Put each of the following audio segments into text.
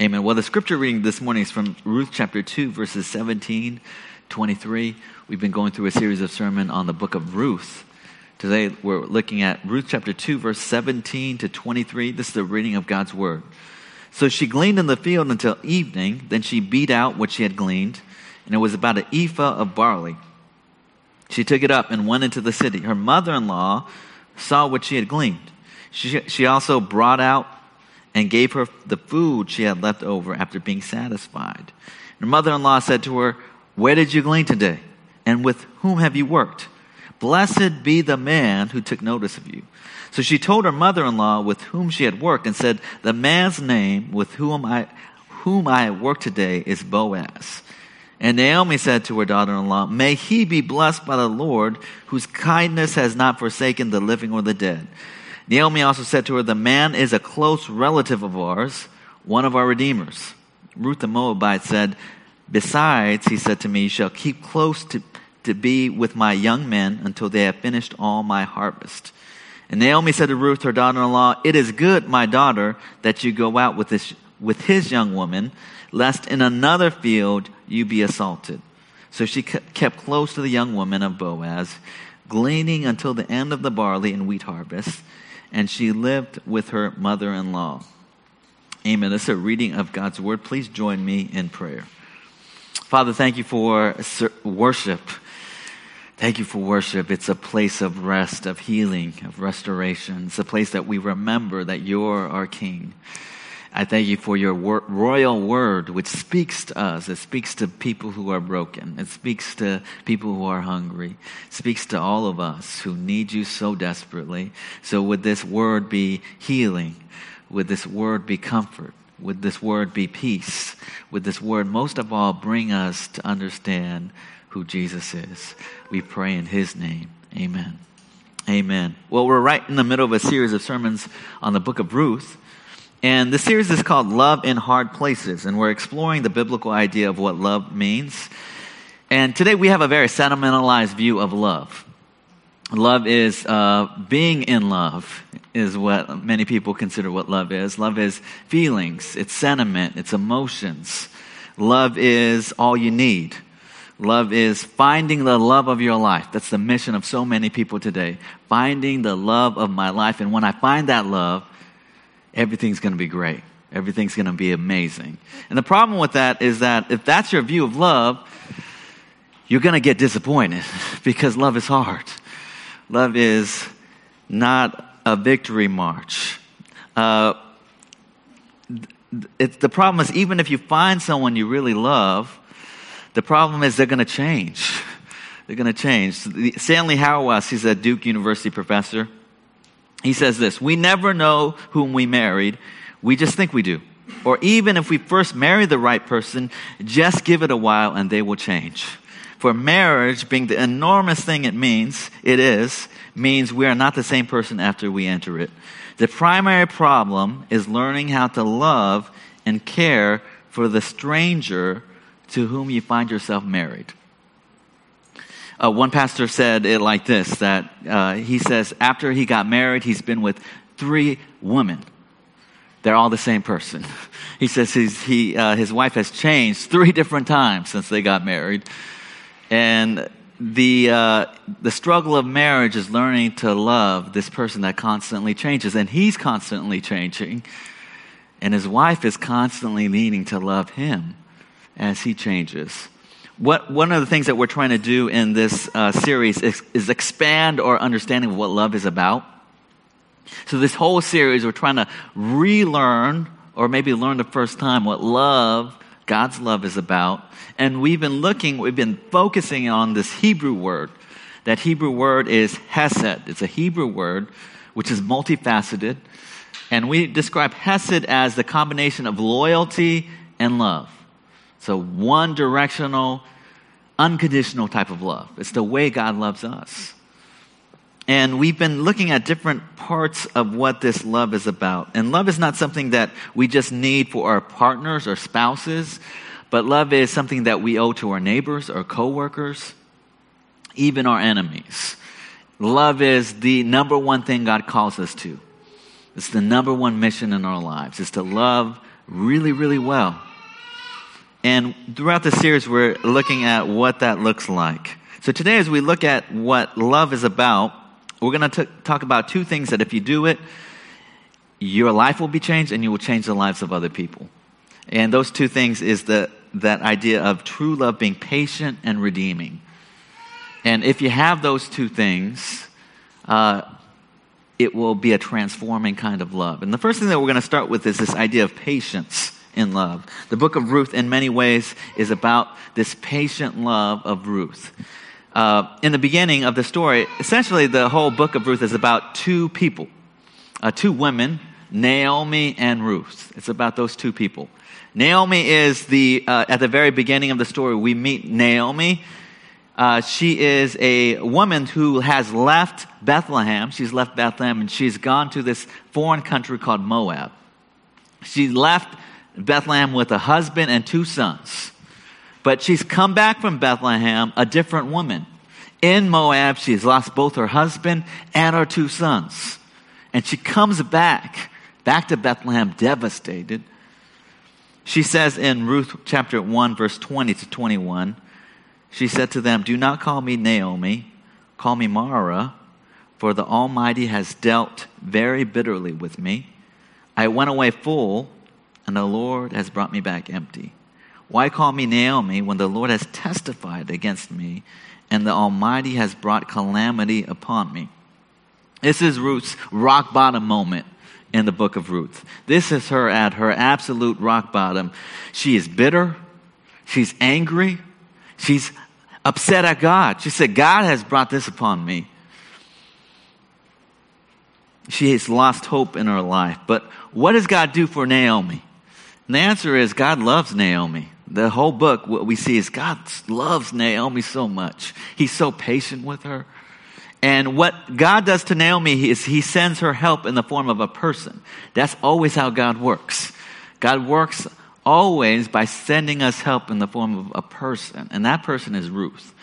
Amen. Well, the scripture reading this morning is from Ruth chapter 2, verses 17, 23. We've been going through a series of sermon on the book of Ruth. Today we're looking at Ruth chapter 2, verse 17 to 23. This is the reading of God's word. So she gleaned in the field until evening. Then she beat out what she had gleaned, and it was about an ephah of barley. She took it up and went into the city. Her mother in law saw what she had gleaned. She, she also brought out and gave her the food she had left over after being satisfied. Her mother in law said to her, Where did you glean today? And with whom have you worked? Blessed be the man who took notice of you. So she told her mother in law with whom she had worked and said, The man's name with whom I, whom I worked today is Boaz. And Naomi said to her daughter in law, May he be blessed by the Lord, whose kindness has not forsaken the living or the dead. Naomi also said to her, The man is a close relative of ours, one of our redeemers. Ruth the Moabite said, Besides, he said to me, You shall keep close to, to be with my young men until they have finished all my harvest. And Naomi said to Ruth, her daughter in law, It is good, my daughter, that you go out with, this, with his young woman, lest in another field you be assaulted. So she kept close to the young woman of Boaz, gleaning until the end of the barley and wheat harvest and she lived with her mother in law. Amen. This is a reading of God's word. Please join me in prayer. Father, thank you for worship. Thank you for worship. It's a place of rest, of healing, of restoration. It's a place that we remember that you're our King. I thank you for your wor- royal word, which speaks to us. It speaks to people who are broken. It speaks to people who are hungry. It speaks to all of us who need you so desperately. So would this word be healing? Would this word be comfort? Would this word be peace? Would this word most of all bring us to understand who Jesus is? We pray in his name. Amen. Amen. Well, we're right in the middle of a series of sermons on the book of Ruth. And the series is called Love in Hard Places, and we're exploring the biblical idea of what love means. And today we have a very sentimentalized view of love. Love is uh, being in love, is what many people consider what love is. Love is feelings, it's sentiment, it's emotions. Love is all you need. Love is finding the love of your life. That's the mission of so many people today. Finding the love of my life. And when I find that love, everything's going to be great. Everything's going to be amazing. And the problem with that is that if that's your view of love, you're going to get disappointed because love is hard. Love is not a victory march. Uh, the problem is, even if you find someone you really love, the problem is they're going to change. They're going to change. Stanley Hauerwas, he's a Duke University professor he says this We never know whom we married, we just think we do. Or even if we first marry the right person, just give it a while and they will change. For marriage, being the enormous thing it means, it is, means we are not the same person after we enter it. The primary problem is learning how to love and care for the stranger to whom you find yourself married. Uh, one pastor said it like this that uh, he says, after he got married, he's been with three women. They're all the same person. He says he, uh, his wife has changed three different times since they got married. And the, uh, the struggle of marriage is learning to love this person that constantly changes. And he's constantly changing. And his wife is constantly needing to love him as he changes what, one of the things that we're trying to do in this uh, series is, is, expand our understanding of what love is about. So, this whole series, we're trying to relearn, or maybe learn the first time, what love, God's love, is about. And we've been looking, we've been focusing on this Hebrew word. That Hebrew word is hesed. It's a Hebrew word which is multifaceted. And we describe hesed as the combination of loyalty and love. So, one directional, unconditional type of love. It's the way God loves us. And we've been looking at different parts of what this love is about. And love is not something that we just need for our partners or spouses, but love is something that we owe to our neighbors, our coworkers, even our enemies. Love is the number one thing God calls us to. It's the number one mission in our lives, is to love really, really well. And throughout the series, we're looking at what that looks like. So today, as we look at what love is about, we're going to talk about two things that if you do it, your life will be changed and you will change the lives of other people. And those two things is the, that idea of true love being patient and redeeming. And if you have those two things, uh, it will be a transforming kind of love. And the first thing that we're going to start with is this idea of patience in love. The book of Ruth, in many ways, is about this patient love of Ruth. Uh, in the beginning of the story, essentially the whole book of Ruth is about two people, uh, two women, Naomi and Ruth. It's about those two people. Naomi is the, uh, at the very beginning of the story, we meet Naomi. Uh, she is a woman who has left Bethlehem. She's left Bethlehem and she's gone to this foreign country called Moab. She left Bethlehem with a husband and two sons. But she's come back from Bethlehem a different woman. In Moab, she's lost both her husband and her two sons. And she comes back, back to Bethlehem devastated. She says in Ruth chapter 1, verse 20 to 21, she said to them, Do not call me Naomi, call me Mara, for the Almighty has dealt very bitterly with me. I went away full, and the Lord has brought me back empty. Why call me Naomi when the Lord has testified against me and the Almighty has brought calamity upon me? This is Ruth's rock bottom moment in the book of Ruth. This is her at her absolute rock bottom. She is bitter. She's angry. She's upset at God. She said, God has brought this upon me. She has lost hope in her life. But what does God do for Naomi? And the answer is God loves Naomi the whole book, what we see is God loves Naomi so much. He's so patient with her. And what God does to Naomi is he sends her help in the form of a person. That's always how God works. God works always by sending us help in the form of a person. And that person is Ruth.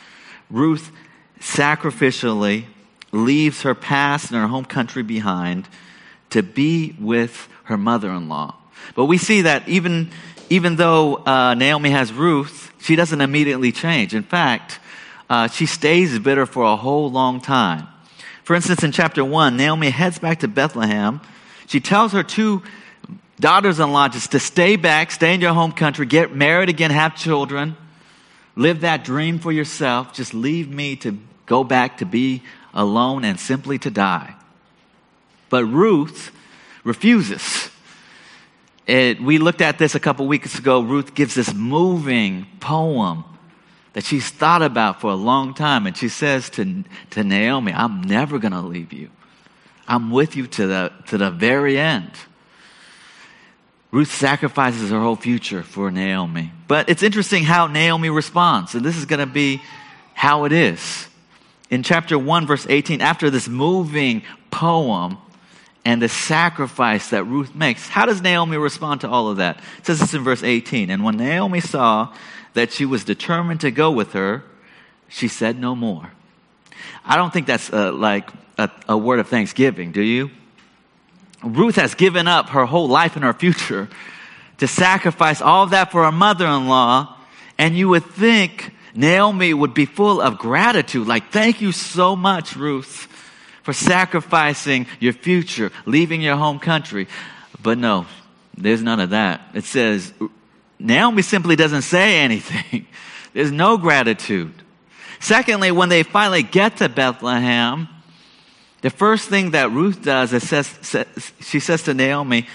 Ruth sacrificially leaves her past and her home country behind to be with her mother in law. But we see that even even though uh, Naomi has Ruth, she doesn't immediately change. In fact, uh, she stays bitter for a whole long time. For instance, in chapter 1, Naomi heads back to Bethlehem. She tells her two daughters in law just to stay back, stay in your home country, get married again, have children, live that dream for yourself. Just leave me to go back to be alone and simply to die. But Ruth refuses. It, we looked at this a couple weeks ago. Ruth gives this moving poem that she's thought about for a long time. And she says to, to Naomi, I'm never going to leave you. I'm with you to the, to the very end. Ruth sacrifices her whole future for Naomi. But it's interesting how Naomi responds. And this is going to be how it is. In chapter 1, verse 18, after this moving poem, and the sacrifice that Ruth makes. How does Naomi respond to all of that? It says this in verse 18. And when Naomi saw that she was determined to go with her, she said no more. I don't think that's uh, like a, a word of thanksgiving, do you? Ruth has given up her whole life and her future to sacrifice all of that for her mother in law. And you would think Naomi would be full of gratitude, like, thank you so much, Ruth for sacrificing your future, leaving your home country. But no, there's none of that. It says, Naomi simply doesn't say anything. There's no gratitude. Secondly, when they finally get to Bethlehem, the first thing that Ruth does is says, she says to Naomi,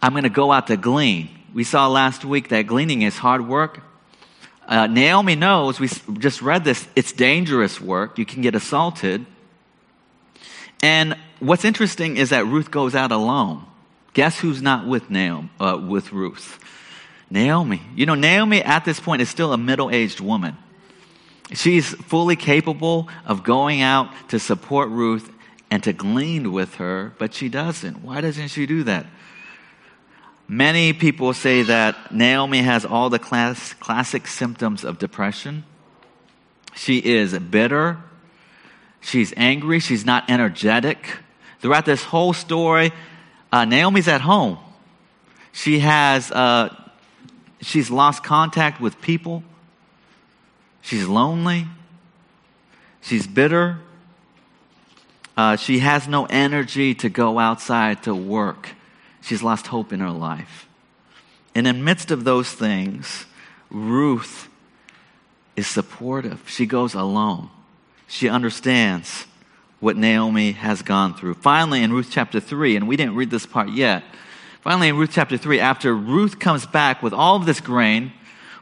I'm going to go out to glean. We saw last week that gleaning is hard work. Uh, Naomi knows, we just read this, it's dangerous work. You can get assaulted. And what's interesting is that Ruth goes out alone. Guess who's not with Naomi, uh, with Ruth? Naomi. You know, Naomi at this point is still a middle-aged woman. She's fully capable of going out to support Ruth and to glean with her, but she doesn't. Why doesn't she do that? Many people say that Naomi has all the class, classic symptoms of depression. She is bitter, She's angry. She's not energetic. Throughout this whole story, uh, Naomi's at home. She has, uh, she's lost contact with people. She's lonely. She's bitter. Uh, she has no energy to go outside to work. She's lost hope in her life. And in midst of those things, Ruth is supportive. She goes alone. She understands what Naomi has gone through. Finally, in Ruth chapter 3, and we didn't read this part yet, finally, in Ruth chapter 3, after Ruth comes back with all of this grain,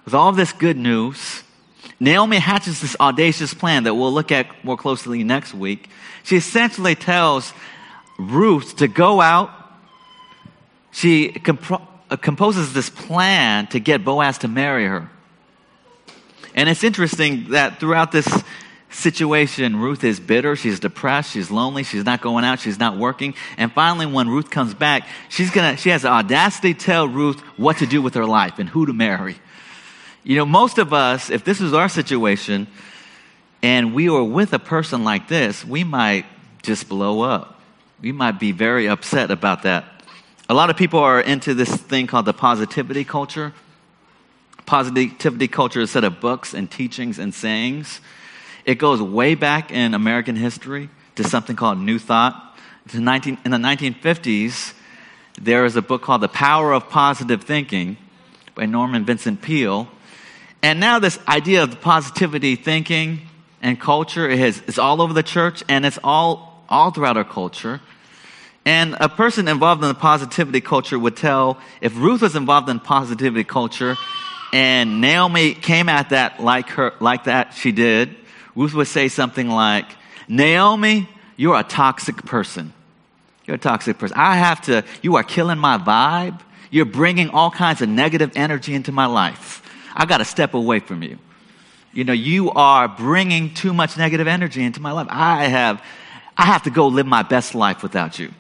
with all of this good news, Naomi hatches this audacious plan that we'll look at more closely next week. She essentially tells Ruth to go out. She comp- uh, composes this plan to get Boaz to marry her. And it's interesting that throughout this situation, Ruth is bitter, she's depressed, she's lonely, she's not going out, she's not working. And finally, when Ruth comes back, she's gonna, she has the audacity to tell Ruth what to do with her life and who to marry. You know, most of us, if this was our situation and we were with a person like this, we might just blow up. We might be very upset about that. A lot of people are into this thing called the positivity culture. Positivity culture is a set of books and teachings and sayings. It goes way back in American history to something called New Thought. In, 19, in the 1950s, there is a book called The Power of Positive Thinking by Norman Vincent Peale. And now this idea of positivity thinking and culture is, is all over the church and it's all, all throughout our culture. And a person involved in the positivity culture would tell, if Ruth was involved in positivity culture, and Naomi came at that like her, like that she did, Ruth would say something like, Naomi, you're a toxic person. You're a toxic person. I have to, you are killing my vibe. You're bringing all kinds of negative energy into my life. I got to step away from you. You know, you are bringing too much negative energy into my life. I have, I have to go live my best life without you.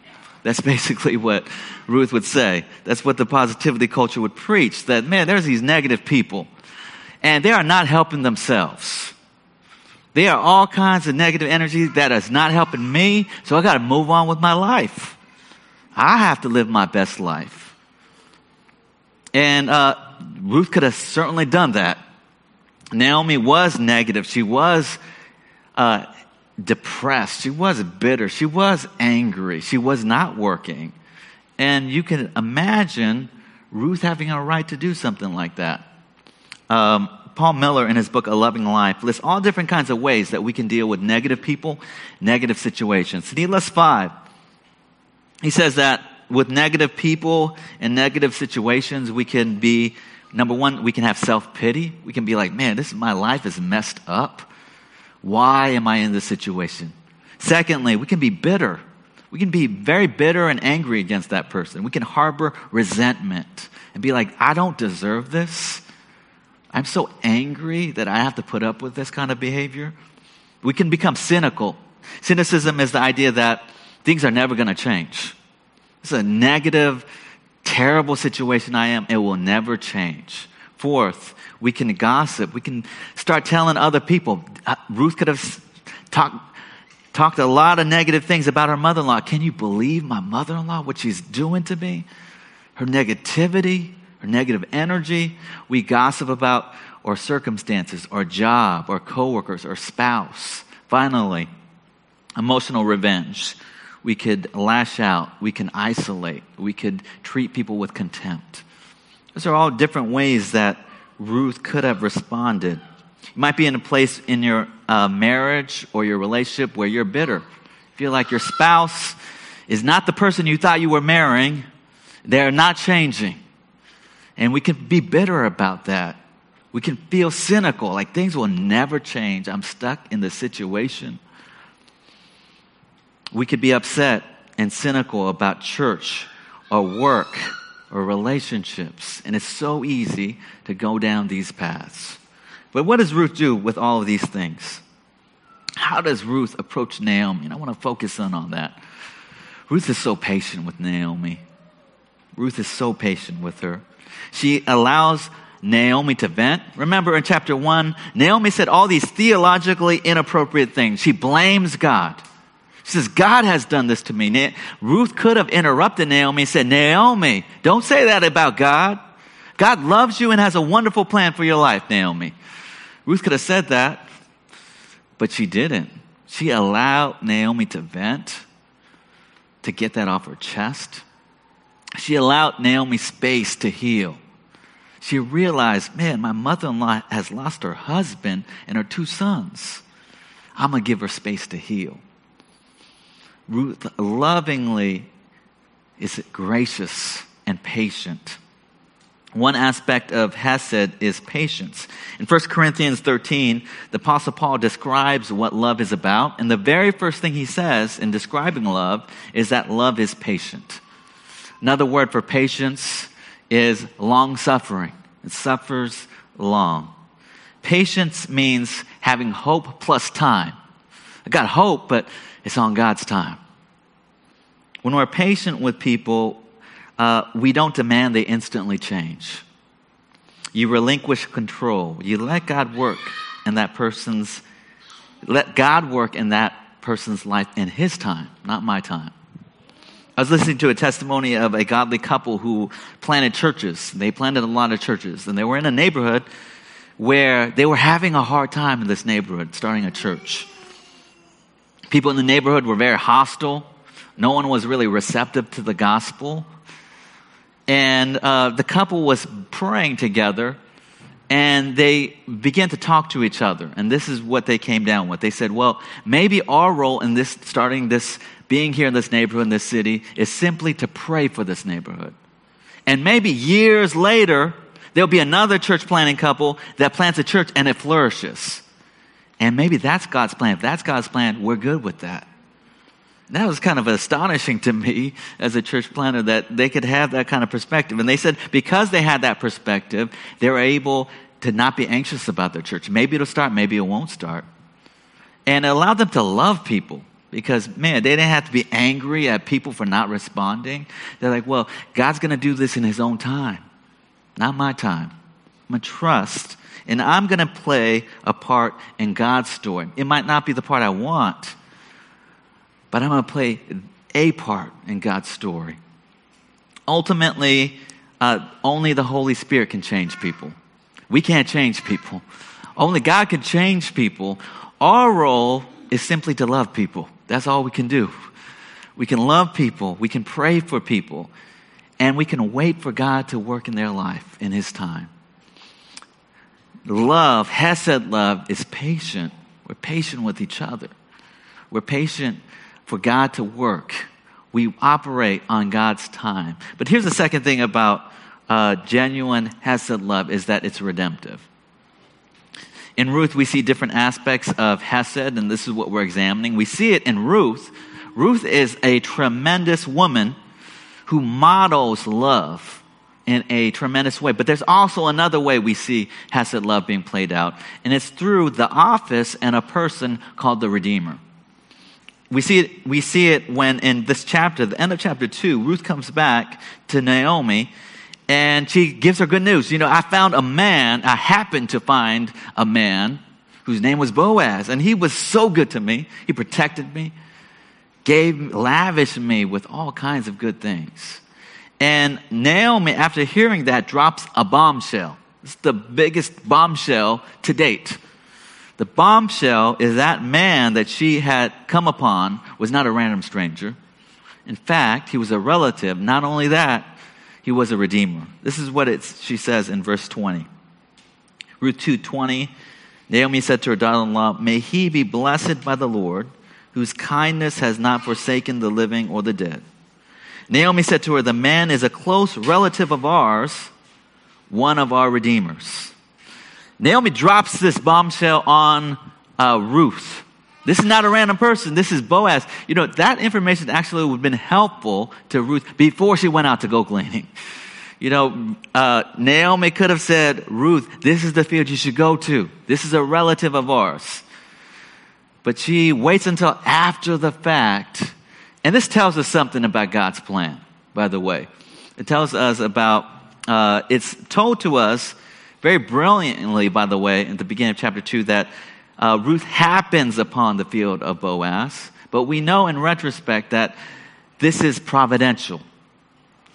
That's basically what Ruth would say. That's what the positivity culture would preach that, man, there's these negative people, and they are not helping themselves. They are all kinds of negative energy that is not helping me, so I got to move on with my life. I have to live my best life. And uh, Ruth could have certainly done that. Naomi was negative. She was uh, depressed. She was bitter. She was angry. She was not working. And you can imagine Ruth having a right to do something like that. Um, Paul Miller, in his book A Loving Life, lists all different kinds of ways that we can deal with negative people, negative situations. So he lists five. He says that with negative people and negative situations, we can be, number one, we can have self pity. We can be like, man, this my life is messed up. Why am I in this situation? Secondly, we can be bitter. We can be very bitter and angry against that person. We can harbor resentment and be like, I don't deserve this. I'm so angry that I have to put up with this kind of behavior. We can become cynical. Cynicism is the idea that things are never going to change. It's a negative, terrible situation I am. It will never change. Fourth, we can gossip. We can start telling other people. Uh, Ruth could have talked, talked a lot of negative things about her mother in law. Can you believe my mother in law, what she's doing to me? Her negativity, her negative energy. We gossip about our circumstances, our job, our coworkers, our spouse. Finally, emotional revenge. We could lash out. We can isolate. We could treat people with contempt. Those are all different ways that Ruth could have responded. You might be in a place in your uh, marriage or your relationship where you're bitter. Feel like your spouse is not the person you thought you were marrying. They're not changing. And we can be bitter about that. We can feel cynical, like things will never change. I'm stuck in the situation. We could be upset and cynical about church or work or relationships. And it's so easy to go down these paths. But what does Ruth do with all of these things? How does Ruth approach Naomi? And I want to focus in on that. Ruth is so patient with Naomi. Ruth is so patient with her. She allows Naomi to vent. Remember in chapter 1, Naomi said all these theologically inappropriate things. She blames God. She says, God has done this to me. Na- Ruth could have interrupted Naomi and said, Naomi, don't say that about God. God loves you and has a wonderful plan for your life, Naomi. Ruth could have said that, but she didn't. She allowed Naomi to vent, to get that off her chest. She allowed Naomi space to heal. She realized, man, my mother in law has lost her husband and her two sons. I'm going to give her space to heal. Ruth lovingly is gracious and patient. One aspect of Hesed is patience. In 1 Corinthians 13, the Apostle Paul describes what love is about. And the very first thing he says in describing love is that love is patient. Another word for patience is long suffering. It suffers long. Patience means having hope plus time. I got hope, but it's on God's time. When we're patient with people, uh, we don't demand they instantly change. You relinquish control. You let God work in that person's, let God work in that person's life in His time, not my time. I was listening to a testimony of a godly couple who planted churches. They planted a lot of churches, and they were in a neighborhood where they were having a hard time in this neighborhood starting a church. People in the neighborhood were very hostile. No one was really receptive to the gospel. And uh, the couple was praying together, and they began to talk to each other. And this is what they came down with. They said, Well, maybe our role in this, starting this, being here in this neighborhood, in this city, is simply to pray for this neighborhood. And maybe years later, there'll be another church planting couple that plants a church and it flourishes. And maybe that's God's plan. If that's God's plan, we're good with that. That was kind of astonishing to me as a church planter that they could have that kind of perspective. And they said because they had that perspective, they were able to not be anxious about their church. Maybe it'll start, maybe it won't start. And it allowed them to love people because, man, they didn't have to be angry at people for not responding. They're like, well, God's going to do this in His own time, not my time. I'm going to trust and I'm going to play a part in God's story. It might not be the part I want, but I'm going to play a part in God's story. Ultimately, uh, only the Holy Spirit can change people. We can't change people. Only God can change people. Our role is simply to love people. That's all we can do. We can love people, we can pray for people, and we can wait for God to work in their life in His time love, Hesed love, is patient. We're patient with each other. We're patient for God to work. We operate on God's time. But here's the second thing about uh, genuine Hesed love is that it's redemptive. In Ruth, we see different aspects of Hesed, and this is what we're examining. We see it in Ruth. Ruth is a tremendous woman who models love in a tremendous way. But there's also another way we see Hesed love being played out, and it's through the office and a person called the Redeemer. We see it, we see it when in this chapter, the end of chapter 2, Ruth comes back to Naomi and she gives her good news. You know, I found a man, I happened to find a man whose name was Boaz, and he was so good to me. He protected me, gave, lavished me with all kinds of good things. And Naomi, after hearing that, drops a bombshell. It's the biggest bombshell to date. The bombshell is that man that she had come upon was not a random stranger. In fact, he was a relative. Not only that, he was a redeemer. This is what she says in verse 20. Ruth 2:20, Naomi said to her daughter-in-law, "May he be blessed by the Lord, whose kindness has not forsaken the living or the dead." Naomi said to her, The man is a close relative of ours, one of our redeemers. Naomi drops this bombshell on uh, Ruth. This is not a random person. This is Boaz. You know, that information actually would have been helpful to Ruth before she went out to go gleaning. You know, uh, Naomi could have said, Ruth, this is the field you should go to. This is a relative of ours. But she waits until after the fact and this tells us something about God's plan, by the way. It tells us about, uh, it's told to us very brilliantly, by the way, in the beginning of chapter 2, that uh, Ruth happens upon the field of Boaz. But we know in retrospect that this is providential.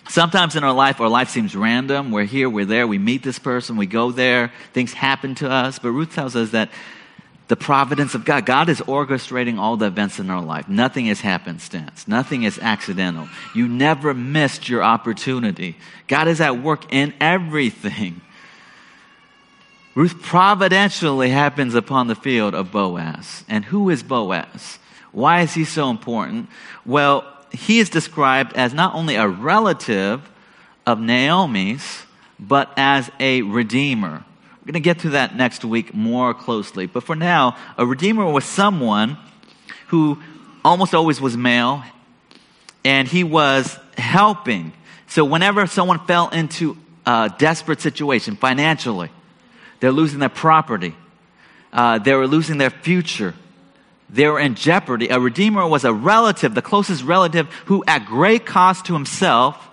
Sometimes in our life, our life seems random. We're here, we're there, we meet this person, we go there, things happen to us. But Ruth tells us that the providence of God, God is orchestrating all the events in our life. Nothing is happenstance, nothing is accidental. You never missed your opportunity. God is at work in everything. Ruth providentially happens upon the field of Boaz. And who is Boaz? Why is he so important? Well, he is described as not only a relative of Naomi's, but as a redeemer. We're going to get to that next week more closely. But for now, a redeemer was someone who almost always was male, and he was helping. So whenever someone fell into a desperate situation financially, they're losing their property, uh, they were losing their future they were in jeopardy. A redeemer was a relative, the closest relative, who at great cost to himself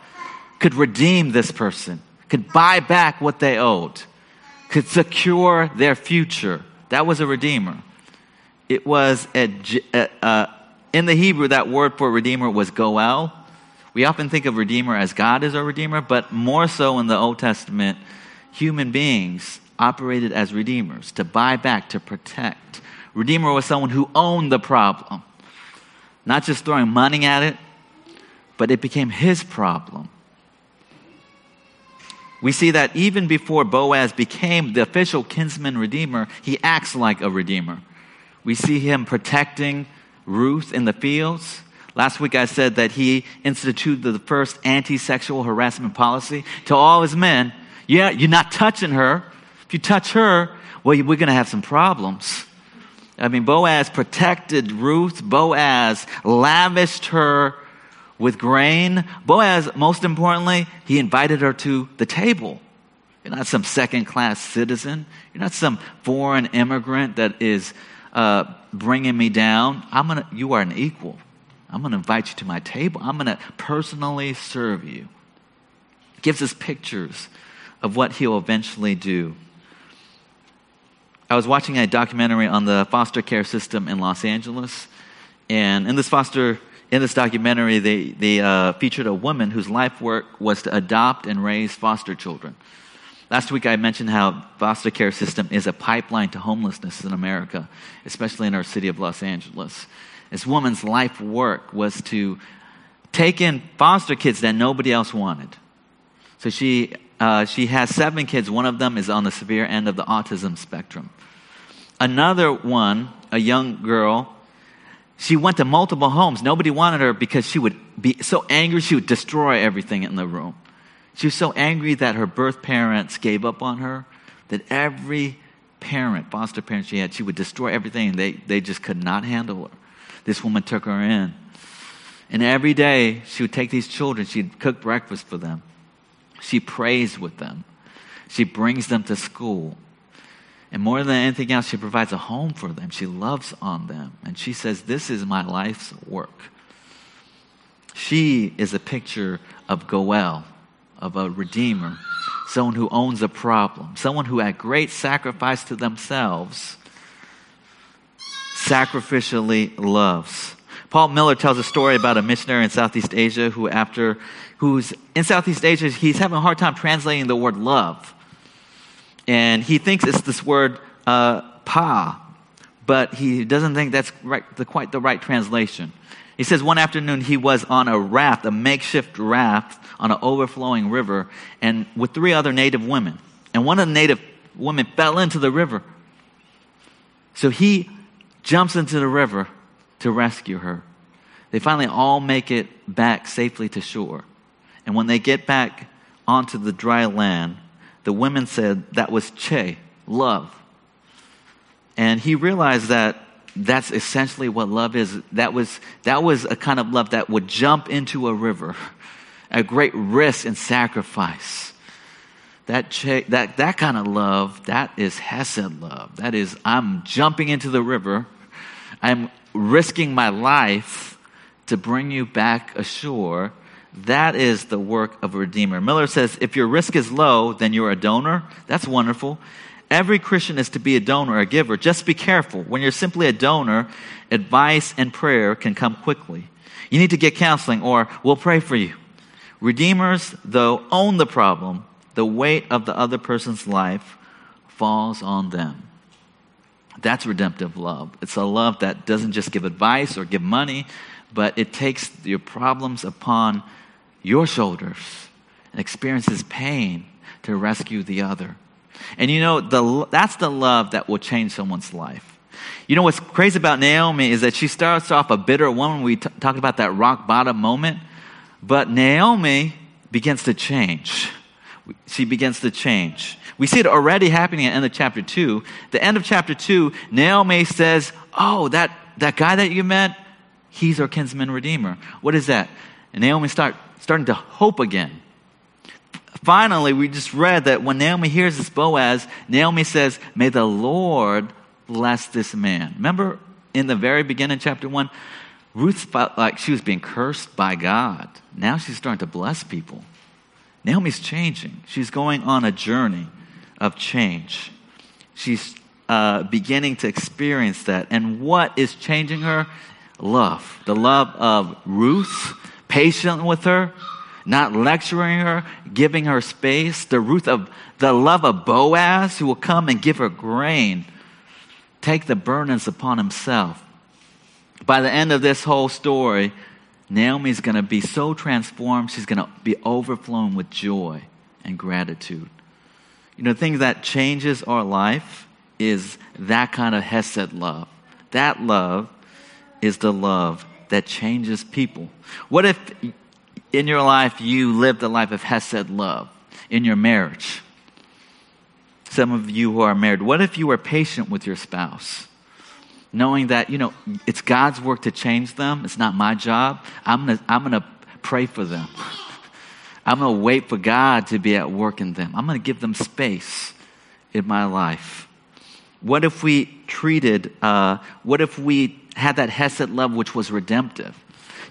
could redeem this person, could buy back what they owed, could secure their future. That was a redeemer. It was a, uh, in the Hebrew, that word for redeemer was goel. We often think of redeemer as God is a redeemer, but more so in the Old Testament, human beings operated as redeemers to buy back, to protect. Redeemer was someone who owned the problem, not just throwing money at it, but it became his problem. We see that even before Boaz became the official kinsman redeemer, he acts like a redeemer. We see him protecting Ruth in the fields. Last week I said that he instituted the first anti sexual harassment policy to all his men. Yeah, you're not touching her. If you touch her, well, we're going to have some problems. I mean, Boaz protected Ruth. Boaz lavished her with grain. Boaz, most importantly, he invited her to the table. You're not some second class citizen. You're not some foreign immigrant that is uh, bringing me down. I'm gonna, you are an equal. I'm going to invite you to my table. I'm going to personally serve you. Gives us pictures of what he'll eventually do. I was watching a documentary on the foster care system in Los Angeles, and in this foster in this documentary, they they uh, featured a woman whose life work was to adopt and raise foster children. Last week, I mentioned how foster care system is a pipeline to homelessness in America, especially in our city of Los Angeles. This woman's life work was to take in foster kids that nobody else wanted. So she uh, she has seven kids. One of them is on the severe end of the autism spectrum. Another one, a young girl, she went to multiple homes. Nobody wanted her because she would be so angry she would destroy everything in the room. She was so angry that her birth parents gave up on her that every parent, foster parent she had, she would destroy everything they, they just could not handle her. This woman took her in. And every day she would take these children, she'd cook breakfast for them. She prays with them. She brings them to school. And more than anything else, she provides a home for them. She loves on them. And she says, This is my life's work. She is a picture of Goel, of a redeemer, someone who owns a problem, someone who, at great sacrifice to themselves, sacrificially loves. Paul Miller tells a story about a missionary in Southeast Asia who, after, who's in Southeast Asia, he's having a hard time translating the word love and he thinks it's this word uh, pa, but he doesn't think that's right, the, quite the right translation. He says one afternoon he was on a raft, a makeshift raft on an overflowing river, and with three other native women. And one of the native women fell into the river. So he jumps into the river to rescue her. They finally all make it back safely to shore. And when they get back onto the dry land, the women said that was che, love. And he realized that that's essentially what love is. That was, that was a kind of love that would jump into a river at great risk and sacrifice. That, che, that, that kind of love, that is Hesed love. That is, I'm jumping into the river. I'm risking my life to bring you back ashore that is the work of a redeemer. Miller says if your risk is low, then you're a donor. That's wonderful. every Christian is to be a donor, a giver. Just be careful. When you're simply a donor, advice and prayer can come quickly. You need to get counseling, or we'll pray for you. Redeemers, though, own the problem. The weight of the other person's life falls on them. That's redemptive love. It's a love that doesn't just give advice or give money, but it takes your problems upon your shoulders and experiences pain to rescue the other. And you know, the, that's the love that will change someone's life. You know what's crazy about Naomi is that she starts off a bitter woman. We t- talked about that rock bottom moment. But Naomi begins to change. She begins to change. We see it already happening at the end of chapter 2. The end of chapter 2, Naomi says, Oh, that, that guy that you met, he's our kinsman redeemer. What is that? And Naomi start, starting to hope again. Finally, we just read that when Naomi hears this Boaz, Naomi says, May the Lord bless this man. Remember in the very beginning, chapter 1, Ruth felt like she was being cursed by God. Now she's starting to bless people. Naomi's changing. She's going on a journey of change. She's uh, beginning to experience that. And what is changing her? Love. The love of Ruth, patient with her, not lecturing her, giving her space. The Ruth of the love of Boaz, who will come and give her grain, take the burdens upon himself. By the end of this whole story, Naomi's going to be so transformed, she's going to be overflowing with joy and gratitude. You know, the thing that changes our life is that kind of Hesed love. That love is the love that changes people. What if in your life you lived a life of Hesed love in your marriage? Some of you who are married, what if you were patient with your spouse? knowing that, you know, it's God's work to change them. It's not my job. I'm going to I'm to pray for them. I'm going to wait for God to be at work in them. I'm going to give them space in my life. What if we treated, uh, what if we had that Hesed love which was redemptive?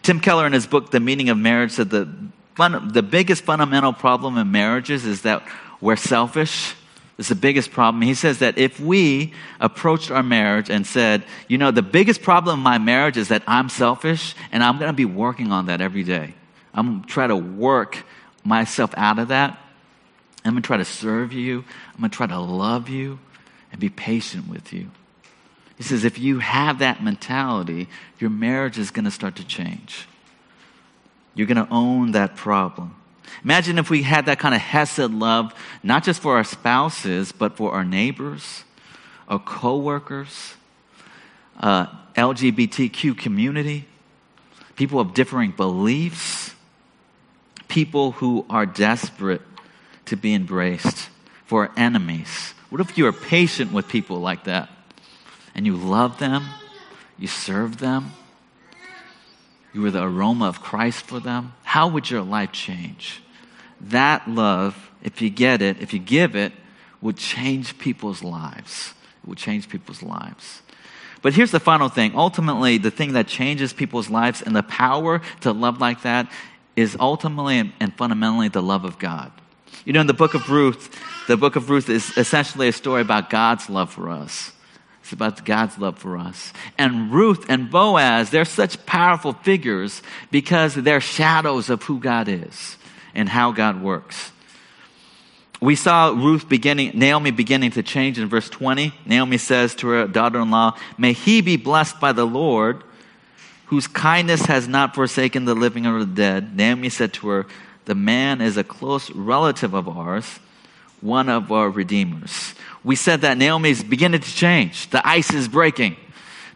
Tim Keller, in his book, The Meaning of Marriage, said the, fun, the biggest fundamental problem in marriages is that we're selfish it's the biggest problem. He says that if we approached our marriage and said, you know, the biggest problem in my marriage is that I'm selfish and I'm going to be working on that every day. I'm going to try to work myself out of that. I'm going to try to serve you. I'm going to try to love you and be patient with you. He says, if you have that mentality, your marriage is going to start to change. You're going to own that problem. Imagine if we had that kind of Hesed love, not just for our spouses, but for our neighbors, our coworkers, uh, LGBTQ community, people of differing beliefs, people who are desperate to be embraced, for our enemies. What if you are patient with people like that and you love them, you serve them? you were the aroma of Christ for them, how would your life change? That love, if you get it, if you give it, would change people's lives. It would change people's lives. But here's the final thing. Ultimately, the thing that changes people's lives and the power to love like that is ultimately and fundamentally the love of God. You know, in the book of Ruth, the book of Ruth is essentially a story about God's love for us. It's about God's love for us. And Ruth and Boaz, they're such powerful figures because they're shadows of who God is and how God works. We saw Ruth beginning, Naomi beginning to change in verse 20. Naomi says to her daughter in law, May he be blessed by the Lord, whose kindness has not forsaken the living or the dead. Naomi said to her, The man is a close relative of ours, one of our redeemers we said that Naomi is beginning to change. The ice is breaking.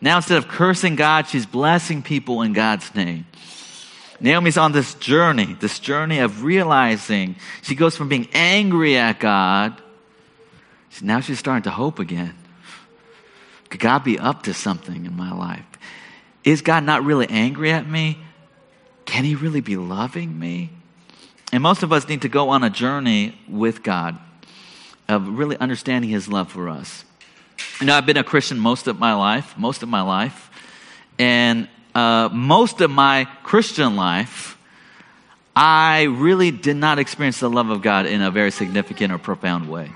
Now, instead of cursing God, she's blessing people in God's name. Naomi's on this journey, this journey of realizing she goes from being angry at God, now she's starting to hope again. Could God be up to something in my life? Is God not really angry at me? Can He really be loving me? And most of us need to go on a journey with God of really understanding his love for us. You know, I've been a Christian most of my life, most of my life. And uh, most of my Christian life, I really did not experience the love of God in a very significant or profound way.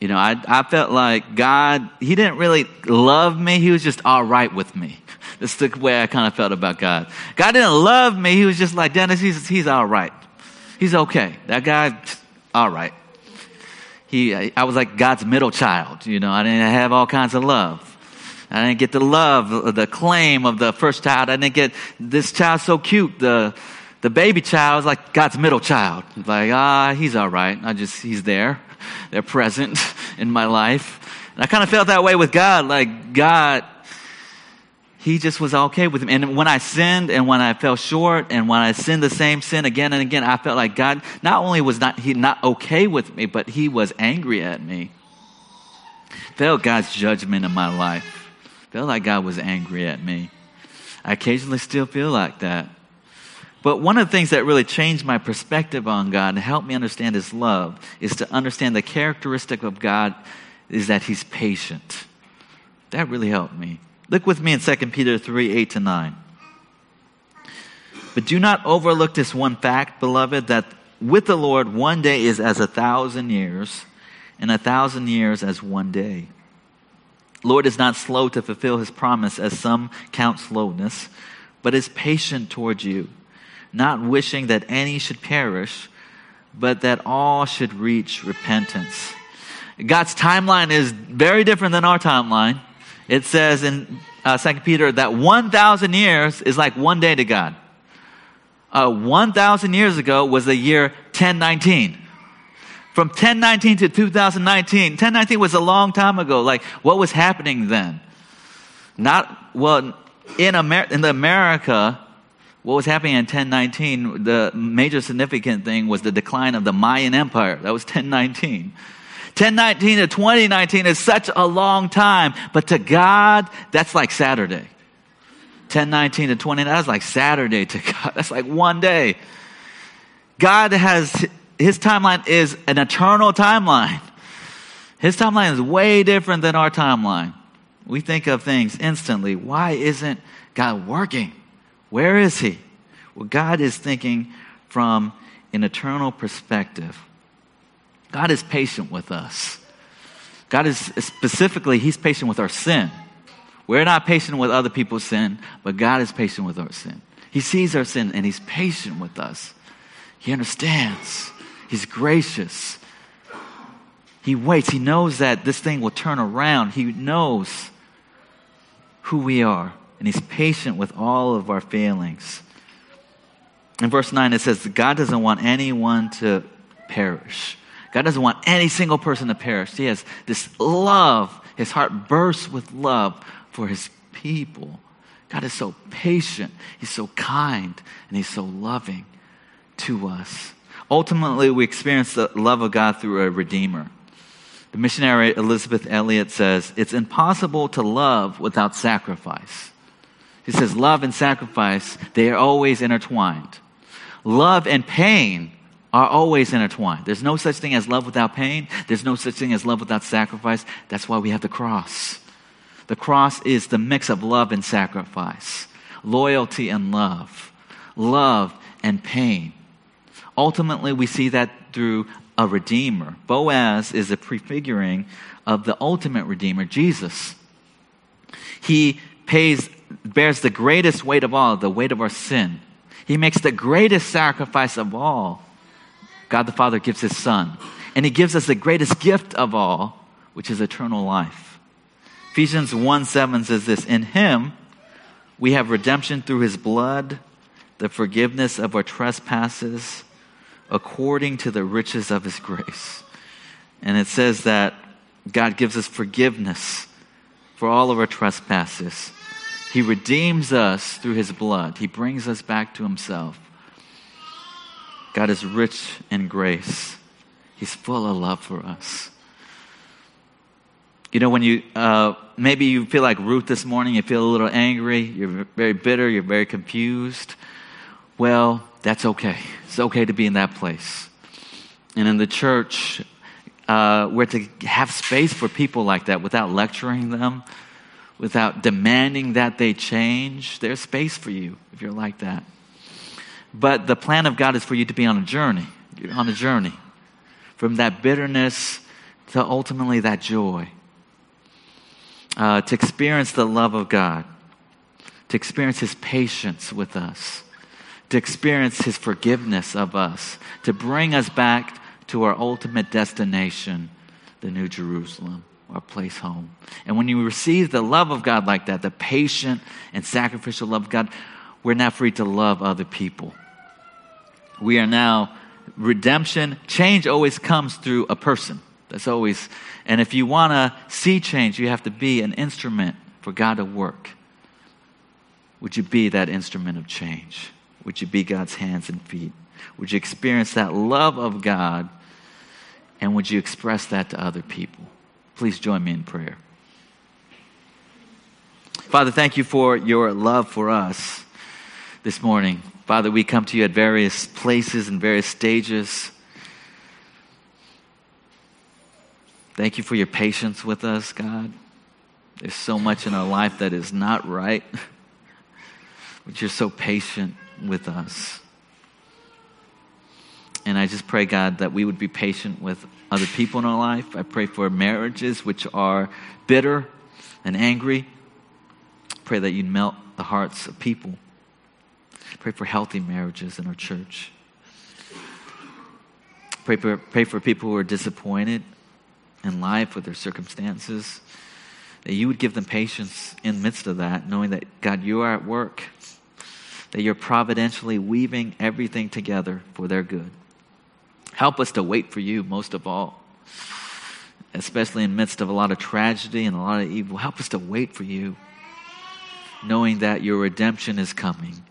You know, I, I felt like God, He didn't really love me. He was just all right with me. That's the way I kind of felt about God. God didn't love me. He was just like, Dennis, he's, he's all right. He's okay. That guy, all right. He, I was like God's middle child. You know, I didn't have all kinds of love. I didn't get the love, the claim of the first child. I didn't get this child so cute. The, the baby child was like God's middle child. Like, ah, he's all right. I just, he's there. They're present in my life. And I kind of felt that way with God. Like, God, he just was okay with me. And when I sinned and when I fell short and when I sinned the same sin again and again, I felt like God not only was not he not okay with me, but he was angry at me. Felt God's judgment in my life. Felt like God was angry at me. I occasionally still feel like that. But one of the things that really changed my perspective on God and helped me understand His love is to understand the characteristic of God is that He's patient. That really helped me. Look with me in 2 Peter 3 8 to 9. But do not overlook this one fact, beloved, that with the Lord one day is as a thousand years, and a thousand years as one day. Lord is not slow to fulfill his promise, as some count slowness, but is patient towards you not wishing that any should perish, but that all should reach repentance. God's timeline is very different than our timeline. It says in uh, 2 Peter that 1,000 years is like one day to God. Uh, 1,000 years ago was the year 1019. From 1019 to 2019, 1019 was a long time ago. Like, what was happening then? Not, well, in, Amer- in America, what was happening in 1019, the major significant thing was the decline of the Mayan Empire. That was 1019. 1019 to 2019 is such a long time, but to God, that's like Saturday. 1019 to 20, that's like Saturday to God. That's like one day. God has, his timeline is an eternal timeline. His timeline is way different than our timeline. We think of things instantly. Why isn't God working? Where is he? Well, God is thinking from an eternal perspective. God is patient with us. God is specifically, He's patient with our sin. We're not patient with other people's sin, but God is patient with our sin. He sees our sin and He's patient with us. He understands. He's gracious. He waits. He knows that this thing will turn around. He knows who we are and he's patient with all of our failings. In verse 9, it says, God doesn't want anyone to perish. God doesn't want any single person to perish. He has this love. His heart bursts with love for his people. God is so patient. He's so kind. And he's so loving to us. Ultimately, we experience the love of God through a Redeemer. The missionary Elisabeth Elliot says, It's impossible to love without sacrifice. He says, love and sacrifice, they are always intertwined. Love and pain are always intertwined. There's no such thing as love without pain. There's no such thing as love without sacrifice. That's why we have the cross. The cross is the mix of love and sacrifice, loyalty and love, love and pain. Ultimately, we see that through a redeemer. Boaz is a prefiguring of the ultimate redeemer, Jesus. He pays bears the greatest weight of all, the weight of our sin. He makes the greatest sacrifice of all. God the Father gives his Son. And he gives us the greatest gift of all, which is eternal life. Ephesians 1 7 says this In him we have redemption through his blood, the forgiveness of our trespasses, according to the riches of his grace. And it says that God gives us forgiveness for all of our trespasses he redeems us through his blood. He brings us back to himself. God is rich in grace. He's full of love for us. You know, when you, uh, maybe you feel like Ruth this morning, you feel a little angry, you're very bitter, you're very confused. Well, that's okay. It's okay to be in that place. And in the church, uh, we're to have space for people like that without lecturing them, without demanding that they change, there's space for you if you're like that. But the plan of God is for you to be on a journey. On a journey from that bitterness to ultimately that joy, uh, to experience the love of God, to experience His patience with us, to experience His forgiveness of us, to bring us back to our ultimate destination, the New Jerusalem, our place home. And when you receive the love of God like that, the patient and sacrificial love of God, we're now free to love other people. We are now redemption, change always comes through a person. That's always, and if you want to see change, you have to be an instrument for God to work. Would you be that instrument of change? Would you be God's hands and feet? Would you experience that love of God? And would you express that to other people? Please join me in prayer. Father, thank you for your love for us this morning. Father, we come to you at various places and various stages. Thank you for your patience with us, God. There's so much in our life that is not right, but you're so patient with us. And I just pray, God, that we would be patient with other people in our life. I pray for marriages which are bitter and angry. Pray that you'd melt the hearts of people. Pray for healthy marriages in our church. Pray for, pray for people who are disappointed in life with their circumstances. That you would give them patience in the midst of that, knowing that, God, you are at work. That you're providentially weaving everything together for their good. Help us to wait for you most of all, especially in midst of a lot of tragedy and a lot of evil. Help us to wait for you, knowing that your redemption is coming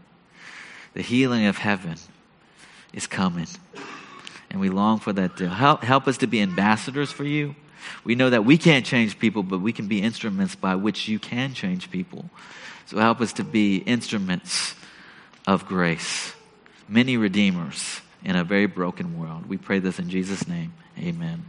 the healing of heaven is coming. And we long for that to help, help us to be ambassadors for you. We know that we can't change people, but we can be instruments by which you can change people. So help us to be instruments of grace, many redeemers in a very broken world. We pray this in Jesus' name. Amen.